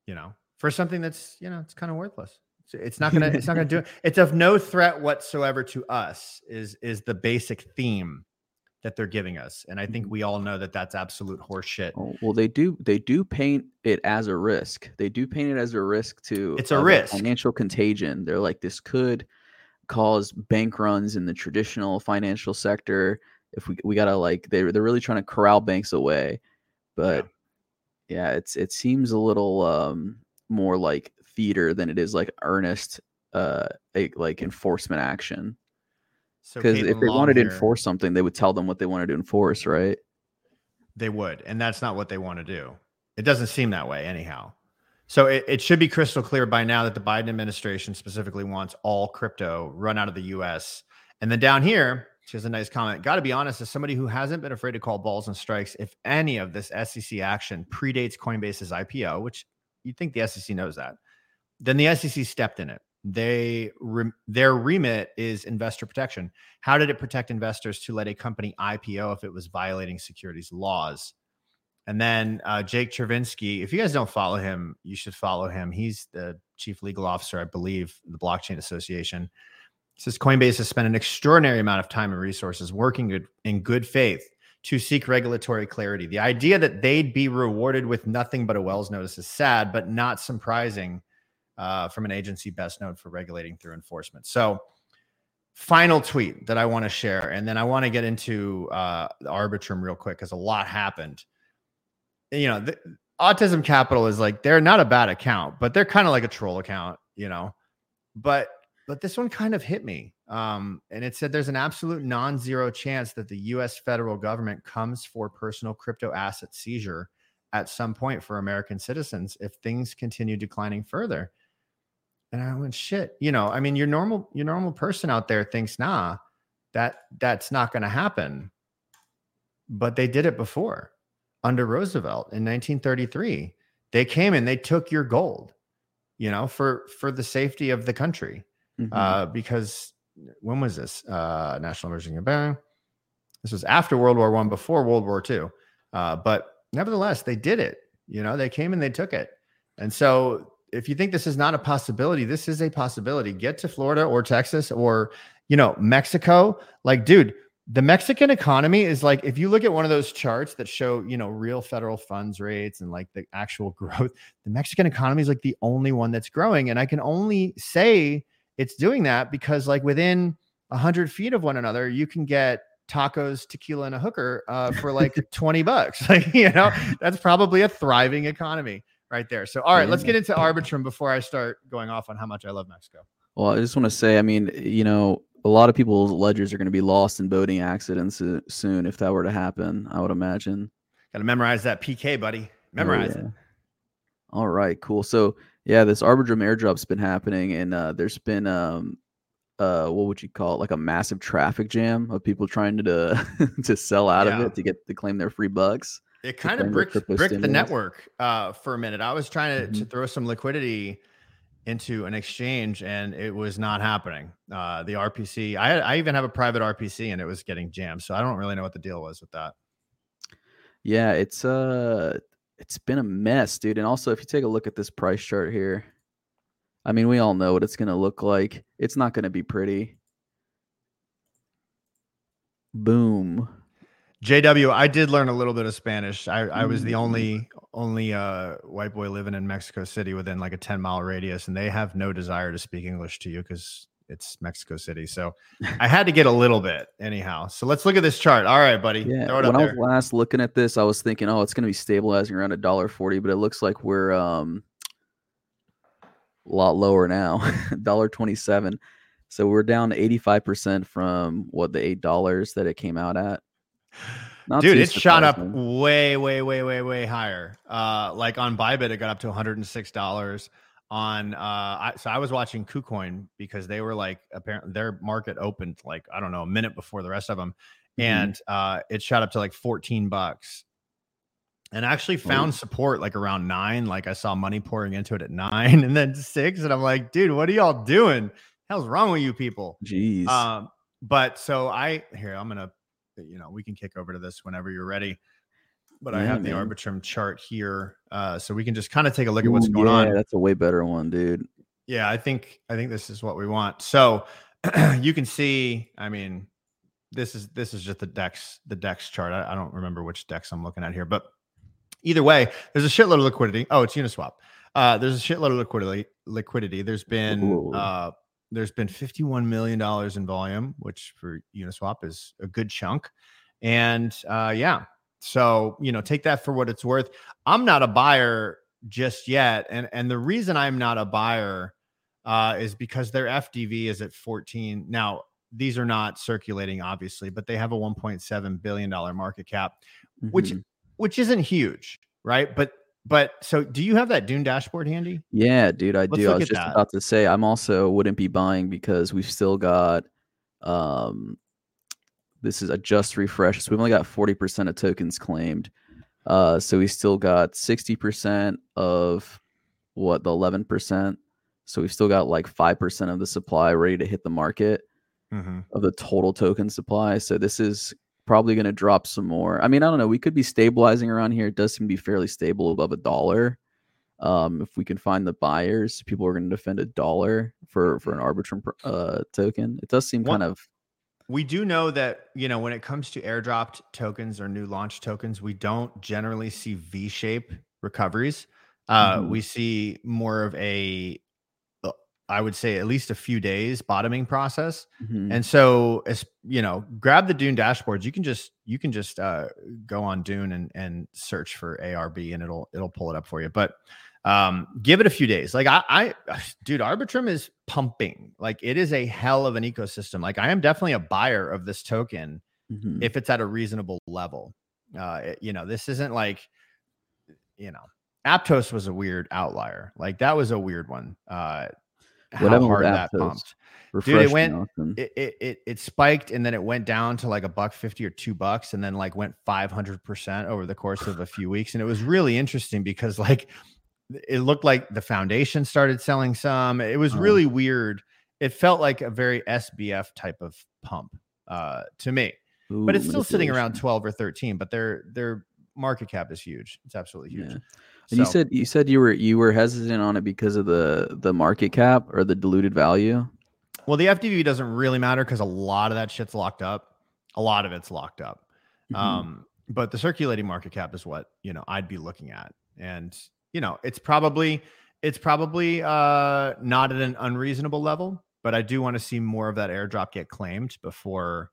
You know, for something that's you know it's kind of worthless. It's not gonna it's not gonna do it. *laughs* It's of no threat whatsoever to us. Is is the basic theme that they're giving us, and I think mm-hmm. we all know that that's absolute horseshit. Oh, well, they do they do paint it as a risk. They do paint it as a risk to it's a risk financial contagion. They're like this could cause bank runs in the traditional financial sector. If we we gotta like they they're really trying to corral banks away, but yeah, yeah it's it seems a little um more like theater than it is like earnest uh a, like enforcement action because so if they wanted to enforce something they would tell them what they wanted to enforce right they would and that's not what they want to do It doesn't seem that way, anyhow. So it, it should be crystal clear by now that the Biden administration specifically wants all crypto run out of the US. And then down here, she has a nice comment. Got to be honest, as somebody who hasn't been afraid to call balls and strikes, if any of this SEC action predates Coinbase's IPO, which you'd think the SEC knows that, then the SEC stepped in it. They re, their remit is investor protection. How did it protect investors to let a company IPO if it was violating securities laws? And then uh, Jake Chervinsky, if you guys don't follow him, you should follow him. He's the chief legal officer, I believe, the Blockchain Association. says Coinbase has spent an extraordinary amount of time and resources working in good faith to seek regulatory clarity. The idea that they'd be rewarded with nothing but a Wells notice is sad, but not surprising uh, from an agency best known for regulating through enforcement. So, final tweet that I want to share, and then I want to get into uh, the Arbitrum real quick because a lot happened you know, the, Autism Capital is like they're not a bad account, but they're kind of like a troll account, you know. But but this one kind of hit me. Um, and it said there's an absolute non-zero chance that the US federal government comes for personal crypto asset seizure at some point for American citizens if things continue declining further. And I went, shit, you know, I mean, your normal, your normal person out there thinks, nah, that that's not gonna happen. But they did it before under Roosevelt in 1933. They came and they took your gold, you know, for for the safety of the country. Mm-hmm. Uh, because when was this? Uh, National Emergency Bank. This was after World War One, before World War Two. Uh, but nevertheless, they did it. You know, they came and they took it. And so, if you think this is not a possibility, this is a possibility. Get to Florida or Texas or you know Mexico. Like, dude, the Mexican economy is like if you look at one of those charts that show, you know, real federal funds rates and like the actual *laughs* growth, the Mexican economy is like the only one that's growing. And I can only say it's doing that because like within a hundred feet of one another, you can get tacos, tequila, and a hooker uh, for like *laughs* 20 bucks. *laughs* Like, you know, that's probably a thriving economy right there. So, all right, let's get into Arbitrum before I start going off on how much I love Mexico. Well, I just want to say, I mean, you know, a lot of people's ledgers are going to be lost in boating accidents uh, soon if that were to happen. I would imagine. Got to memorize that PK, buddy. Memorize oh, yeah. it. All right, cool. So yeah, this Arbitrum airdrop's been happening, and uh, there's been um, uh, what would you call it? Like a massive traffic jam of people trying to to *laughs* sell out yeah. of it to get to claim their free bucks. It kind of bricked, bricked the network uh, for a minute. I was trying to, mm-hmm. to throw some liquidity into an exchange and it was not happening. Uh, the RPC, I, I even have a private RPC and it was getting jammed. So I don't really know what the deal was with that. Yeah, it's uh it's been a mess, dude. And also if you take a look at this price chart here, I mean, we all know what it's gonna look like. It's not gonna be pretty. Boom. JW, I did learn a little bit of Spanish. I, I was the mm. only only uh, white boy living in Mexico City within like a 10 mile radius, and they have no desire to speak English to you because it's Mexico City. So I had to get a little bit anyhow. So let's look at this chart. All right, buddy. Yeah. when I was last looking at this, I was thinking, oh, it's going to be stabilizing around a dollar forty, but it looks like we're um a lot lower now, *laughs* dollar twenty seven. So we're down eighty five percent from what the eight dollars that it came out at. Not Dude, it shot up way, way, way, way, way higher. Uh, like on Bybit, it got up to one hundred and six dollars. On uh, I, so I was watching KuCoin because they were like apparently their market opened like I don't know a minute before the rest of them, mm-hmm. and uh, it shot up to like fourteen bucks. And actually found oh. support like around nine. Like I saw money pouring into it at nine *laughs* and then six, and I'm like, dude, what are y'all doing? Hell's wrong with you people? Jeez. Um, but so I here I'm gonna you know, we can kick over to this whenever you're ready. But yeah, I have man. the Arbitrum chart here, uh, so we can just kind of take a look at what's going yeah, on. That's a way better one, dude. Yeah, I think I think this is what we want. So *clears throat* you can see, I mean, this is this is just the dex the dex chart. I, I, don't remember which dex I'm looking at here, but either way, there's a shitload of liquidity. Oh, it's Uniswap. Uh, there's a shitload of liquidity. Liquidity. There's been uh, there's been 51 million dollars in volume, which for Uniswap is a good chunk. And uh, yeah, so you know, take that for what it's worth. I'm not a buyer just yet, and and the reason I'm not a buyer uh, is because their FDV is at 14 now. These are not circulating, obviously, but they have a 1.7 billion dollar market cap, mm-hmm. which which isn't huge, right? But but so do you have that Dune dashboard handy? Yeah, dude, I Let's do. I was just that. about to say I'm also wouldn't be buying because we've still got um this is a just refresh. So we've only got 40% of tokens claimed. Uh so we still got 60% of what the 11%. So we've still got like 5% of the supply ready to hit the market mm-hmm. of the total token supply. So this is probably going to drop some more. I mean, I don't know. We could be stabilizing around here. It does seem to be fairly stable above a dollar. Um, if we can find the buyers, people are going to defend a dollar for for an Arbitrum uh, token. It does seem kind of. We do know that you know when it comes to airdropped tokens or new launch tokens, we don't generally see V-shape recoveries. Uh, mm-hmm. We see more of a I would say at least a few days bottoming process. Mm-hmm. And so as you know, grab the Dune dashboards. You can just you can just uh, go on Dune and and search for ARB and it'll it'll pull it up for you. But um, give it a few days. Like I, I dude, Arbitrum is pumping. Like it is a hell of an ecosystem. Like I am definitely a buyer of this token mm-hmm. if it's at a reasonable level. Uh, it, you know, this isn't like you know, Aptos was a weird outlier. Like that was a weird one. Uh, how hard that pumped. Dude, it went awesome. it, it, it it spiked and then it went down to like a buck fifty or two bucks and then like went five hundred percent over the course of a few weeks. And it was really interesting because like it looked like the foundation started selling some. It was uh-huh. really weird. It felt like a very SBF type of pump uh to me. Ooh, but it's still sitting around 12 or 13, but their their market cap is huge. It's absolutely huge. Yeah. And so, you said you said you were you were hesitant on it because of the the market cap or the diluted value. Well, the FDV doesn't really matter because a lot of that shit's locked up. A lot of it's locked up. Mm-hmm. Um, but the circulating market cap is what you know I'd be looking at, and you know it's probably it's probably uh, not at an unreasonable level, but I do want to see more of that airdrop get claimed before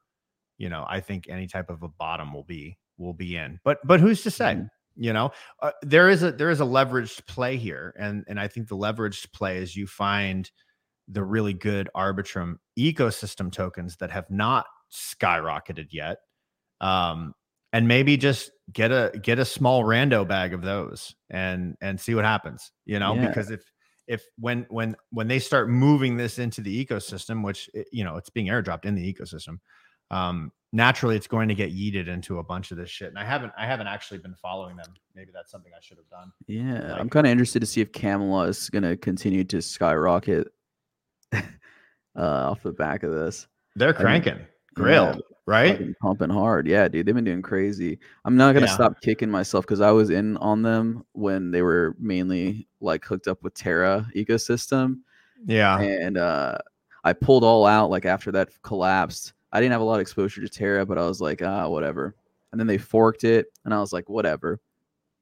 you know I think any type of a bottom will be will be in. But but who's to say? Mm-hmm you know uh, there is a there is a leveraged play here and and i think the leveraged play is you find the really good arbitrum ecosystem tokens that have not skyrocketed yet um and maybe just get a get a small rando bag of those and and see what happens you know yeah. because if if when when when they start moving this into the ecosystem which it, you know it's being airdropped in the ecosystem um naturally it's going to get yeeted into a bunch of this shit. And I haven't I haven't actually been following them. Maybe that's something I should have done. Yeah, like, I'm kind of interested to see if Camelot is going to continue to skyrocket *laughs* uh, off the back of this. They're cranking. Grail, yeah, right? Pumping hard. Yeah, dude, they've been doing crazy. I'm not to yeah. stop kicking myself cuz I was in on them when they were mainly like hooked up with Terra ecosystem. Yeah. And uh I pulled all out like after that collapsed I didn't have a lot of exposure to Terra, but I was like, ah, whatever. And then they forked it, and I was like, whatever.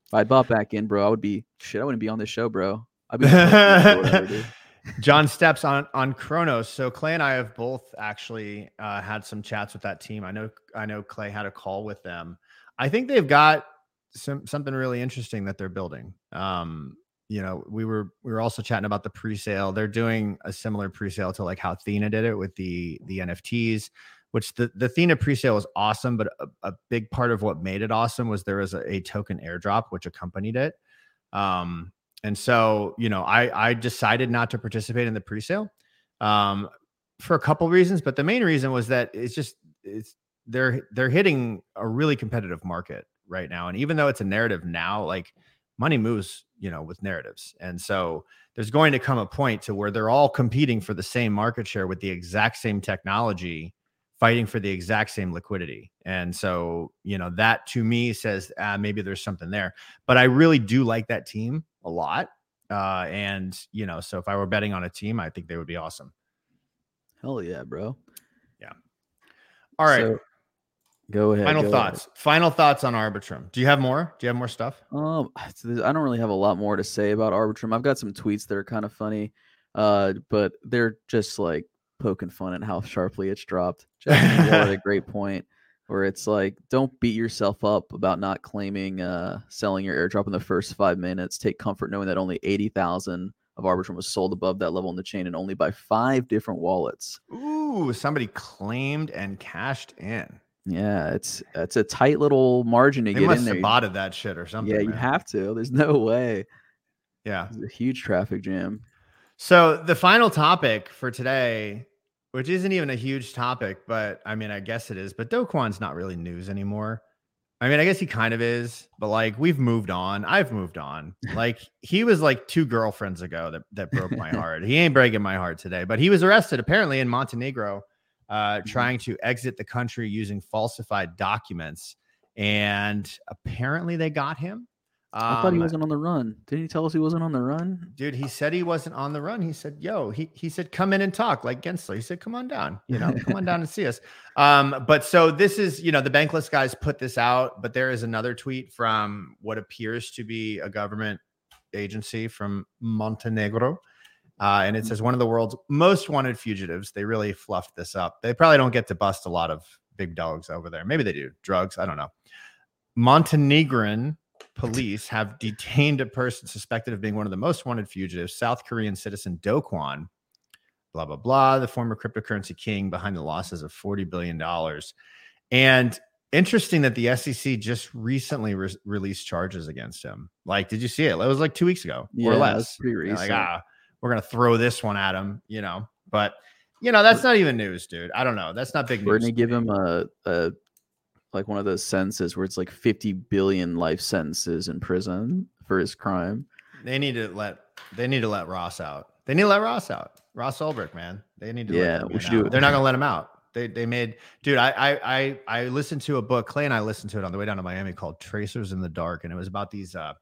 If I bought back in, bro, I would be shit. I wouldn't be on this show, bro. I'd be whatever, *laughs* John Steps on on Chronos. So Clay and I have both actually uh, had some chats with that team. I know I know Clay had a call with them. I think they've got some something really interesting that they're building. Um, you know, we were we were also chatting about the pre-sale. They're doing a similar pre-sale to like how Thena did it with the the NFTs which the, the Thena presale was awesome, but a, a, big part of what made it awesome was there was a, a token airdrop which accompanied it. Um, and so, you know, I, I decided not to participate in the presale um, for a couple reasons, but the main reason was that it's just, it's, they're, they're hitting a really competitive market right now. And even though it's a narrative now, like money moves, you know, with narratives. And so there's going to come a point to where they're all competing for the same market share with the exact same technology fighting for the exact same liquidity. And so, you know, that to me says uh, maybe there's something there. But I really do like that team a lot. Uh, and, you know, so if I were betting on a team, I think they would be awesome. Hell yeah, bro. Yeah. All right. So, go ahead. Final go thoughts. Ahead. Final thoughts on Arbitrum. Do you have more? Do you have more stuff? Um, I don't really have a lot more to say about Arbitrum. I've got some tweets that are kind of funny, uh, but they're just like poking fun at how sharply it's dropped. Jackson had a *laughs* great point where it's like, don't beat yourself up about not claiming uh, selling your airdrop in the first five minutes. Take comfort knowing that only 80,000 of Arbitrum was sold above that level in the chain and only by five different wallets. Ooh, somebody claimed and cashed in. Yeah, it's it's a tight little margin to they get must in there. have botted that shit or something. yeah, you have to. There's no way. Yeah. It's a huge traffic jam. So the final topic for today, which isn't even a huge topic, but I mean, I guess it is. But Do Kwon's not really news anymore. I mean, I guess he kind of is, but like we've moved on. I've moved on. Like he was like two girlfriends ago that that broke my *laughs* heart. He ain't breaking my heart today, but he was arrested apparently in Montenegro, uh, trying to exit the country using falsified documents, and apparently they got him. I thought he Um, wasn't on the run. Didn't he tell us he wasn't on the run? dude he said he wasn't on the run. He said yo he, he said come in and talk like gensler. He said come on down you know come on down and see us. *laughs* Um but so this is you know the bankless guys put this out but there is another tweet from what appears to be a government agency from montenegro uh, and it says one of the world's most wanted fugitives. They really fluffed this up. They probably don't get to bust a lot of big dogs over there. Maybe they do. Drugs? I don't know. Montenegrin police have detained a person suspected of being one of the most wanted fugitives, South Korean citizen Do Kwon. Blah blah blah. The former cryptocurrency king behind the losses of forty billion dollars, and interesting that the SEC just recently re- released charges against him. Like, did you see it? It was like two weeks ago Yeah, or less. pretty They're Like, ah, we're gonna throw this one at him, you know. But you know, that's not even news, dude. I don't know. That's not big We're news. gonna give him a, a like one of those sentences where it's like 50 billion life sentences in prison for his crime. They need to let they need to let Ross out. They need to let Ross out. Ross Ulbricht, man. They need to. Yeah, we should do it. They're not gonna let him out. They they made dude. I I I I listened to a book. Clay and I listened to it on the way down to Miami called Tracers in the Dark, and it was about these uh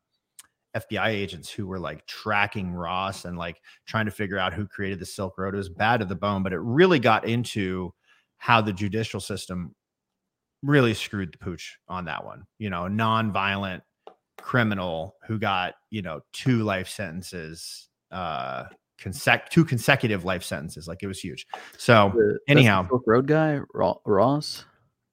FBI agents who were like tracking Ross and like trying to figure out who created the Silk Road. It was bad to the bone, but it really got into how the judicial system really screwed the pooch on that one. You know, non-violent criminal who got you know two life sentences uh consec- two consecutive life sentences like it was huge so The- anyhow Silk Road guy, Ross.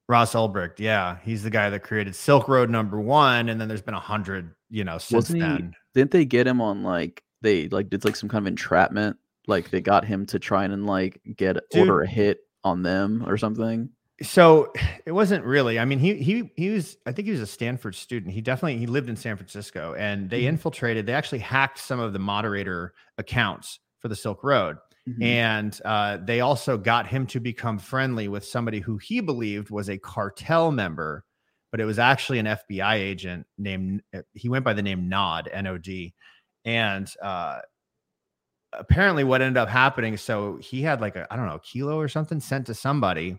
ross ulbricht yeah he's the guy that created silk road number one and then there's been a hundred you know since Wasn't he- then Didn't they get him on like they like did like some kind of entrapment? Like they got him to try and like get order a hit on them or something. So it wasn't really i mean he he he was i think he was a stanford student he definitely he lived in san francisco and they Mhm. infiltrated they actually hacked some of the moderator accounts for the silk road Mhm. and uh, they also got him to become friendly with somebody who he believed was a cartel member but it was actually an fbi agent named uh, he went by the name nod nod and uh, apparently what ended up happening so he had like a i don't know a kilo or something sent to somebody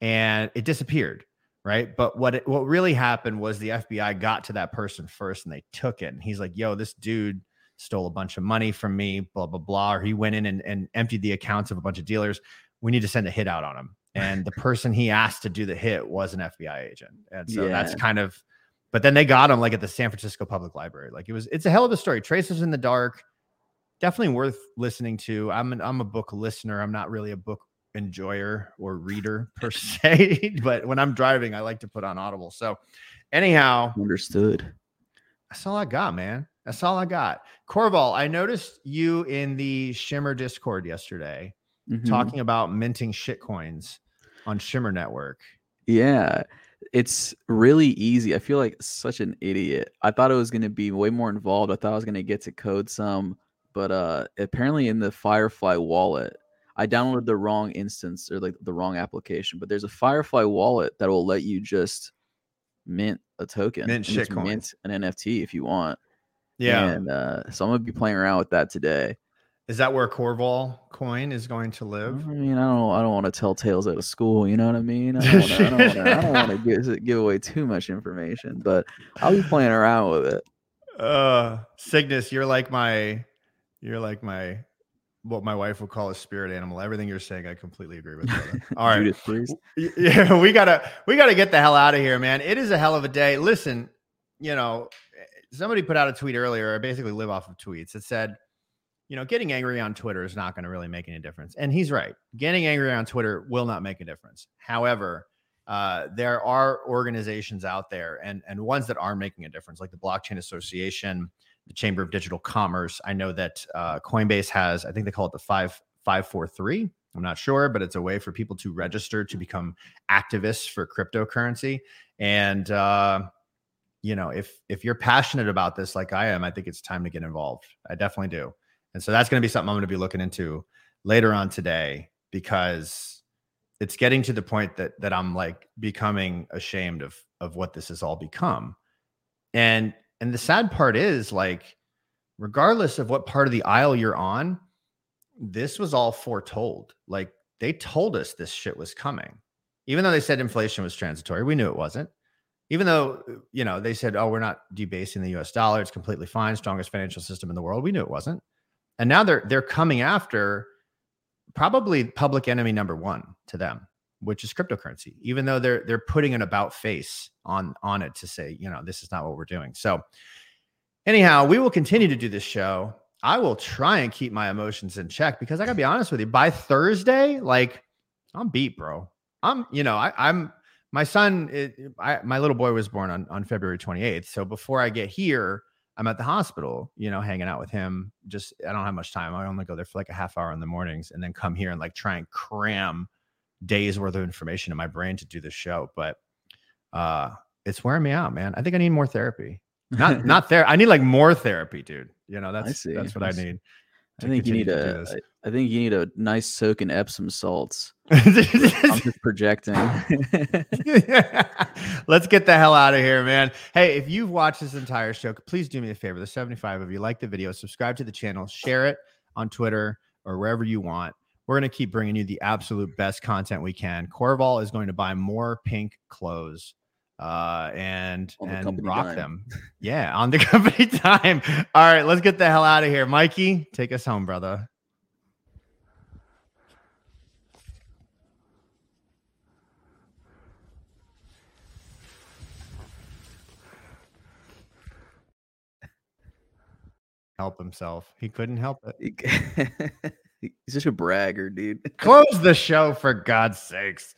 and it disappeared right? But what it, what really happened was the fbi got to that person first and they took it and he's like yo this dude stole a bunch of money from me blah blah blah or he went in and, and emptied the accounts of a bunch of dealers. We need to send a hit out on him. And the person he asked to do the hit was an fbi agent. And so that's kind of but then they got him like at the san francisco public library. Like it was it's a hell of a story. Traces in the dark. Definitely worth listening to. I'm an, i'm a book listener. I'm not really a book enjoyer or reader *laughs* per se but when i'm driving i like to put on audible so anyhow Understood. that's all I got, man. That's all I got. Corval, I noticed you in the Shimmer Discord yesterday Mhm. talking about minting shit coins on Shimmer Network. Yeah, it's really easy. I feel like such an idiot. I thought it was going to be way more involved. I thought I was going to get to code some, but uh apparently in the Firefly wallet, I downloaded the wrong instance or like the wrong application, but there's a Firefly wallet that will let you just mint a token, Mint just mint an NFT if you want. Yeah. And uh, so I'm gonna be playing around with that today. Is that where Corval coin is going to live? I mean, I don't, I don't want to tell tales out of school. You know what I mean? I don't wanna- I don't want to, I don't want to *laughs* give, give away too much information, but I'll be playing around with it. Uh Cygnus, you're like my you're like my what my wife would call a spirit animal. Everything you're saying, I completely agree with. *laughs* All right. Judith. Y- *laughs* yeah we gotta we gotta get the hell out of here man it is a hell of a day listen you know somebody put out a tweet earlier i basically live off of tweets that said you know getting angry on twitter is not going to really make any difference and he's right getting angry on twitter will not make a difference however uh, there are organizations out there and and ones that are making a difference like the blockchain association the chamber of digital commerce i know that uh, coinbase has i think they call it the five five four three I'm not sure, but it's a way for people to register to become activists for cryptocurrency. And uh, you know, if if you're passionate about this like I am, I think it's time to get involved. I definitely do. And so that's going to be something I'm going to be looking into later on today because it's getting to the point that that I'm like becoming ashamed of of what this has all become. And and the sad part is like regardless of what part of the aisle you're on, this was all foretold. Like they told us this shit was coming. Even though they said inflation was transitory, we knew it wasn't. Even though, you know, they said, oh, we're not debasing the US dollar, it's completely fine, strongest financial system in the world. We knew it wasn't. And now they're they're coming after probably public enemy number 1 to them, which is cryptocurrency. Even though they're they're putting an about face on on it to say, you know, this is not what we're doing. So anyhow, we will continue to do this show I will try and keep my emotions in check because I gotta be honest with you. By Thursday, like I'm beat, bro. I'm, you know, I, am my son. It, I, my little boy was born on on February 28th. So before I get here, I'm at the hospital, you know, hanging out with him. Just I don't have much time. I only go there for like a half hour in the mornings, and then come here and like try and cram days worth of information in my brain to do this show. But uh, it's wearing me out, man. I think I need more therapy. Not *laughs* not there. I need like more therapy, dude. You know, that's that's what I need. I think you need a. I think you need a nice soak in Epsom salts. *laughs* I'm just projecting. *laughs* Let's get the hell out of here, man. Hey, if you've watched this entire show, please do me a favor. The 75 of you like the video, subscribe to the channel, share it on Twitter or wherever you want. We're going to keep bringing you the absolute best content we can. Corval is going to buy more pink clothes uh, and and rock dime. them. Yeah, on the *laughs* company time. All right, let's get the hell out of here. Mikey, take us home, brother. Help himself. He couldn't help it. *laughs* He's such a bragger, dude. Close the show for God's sakes.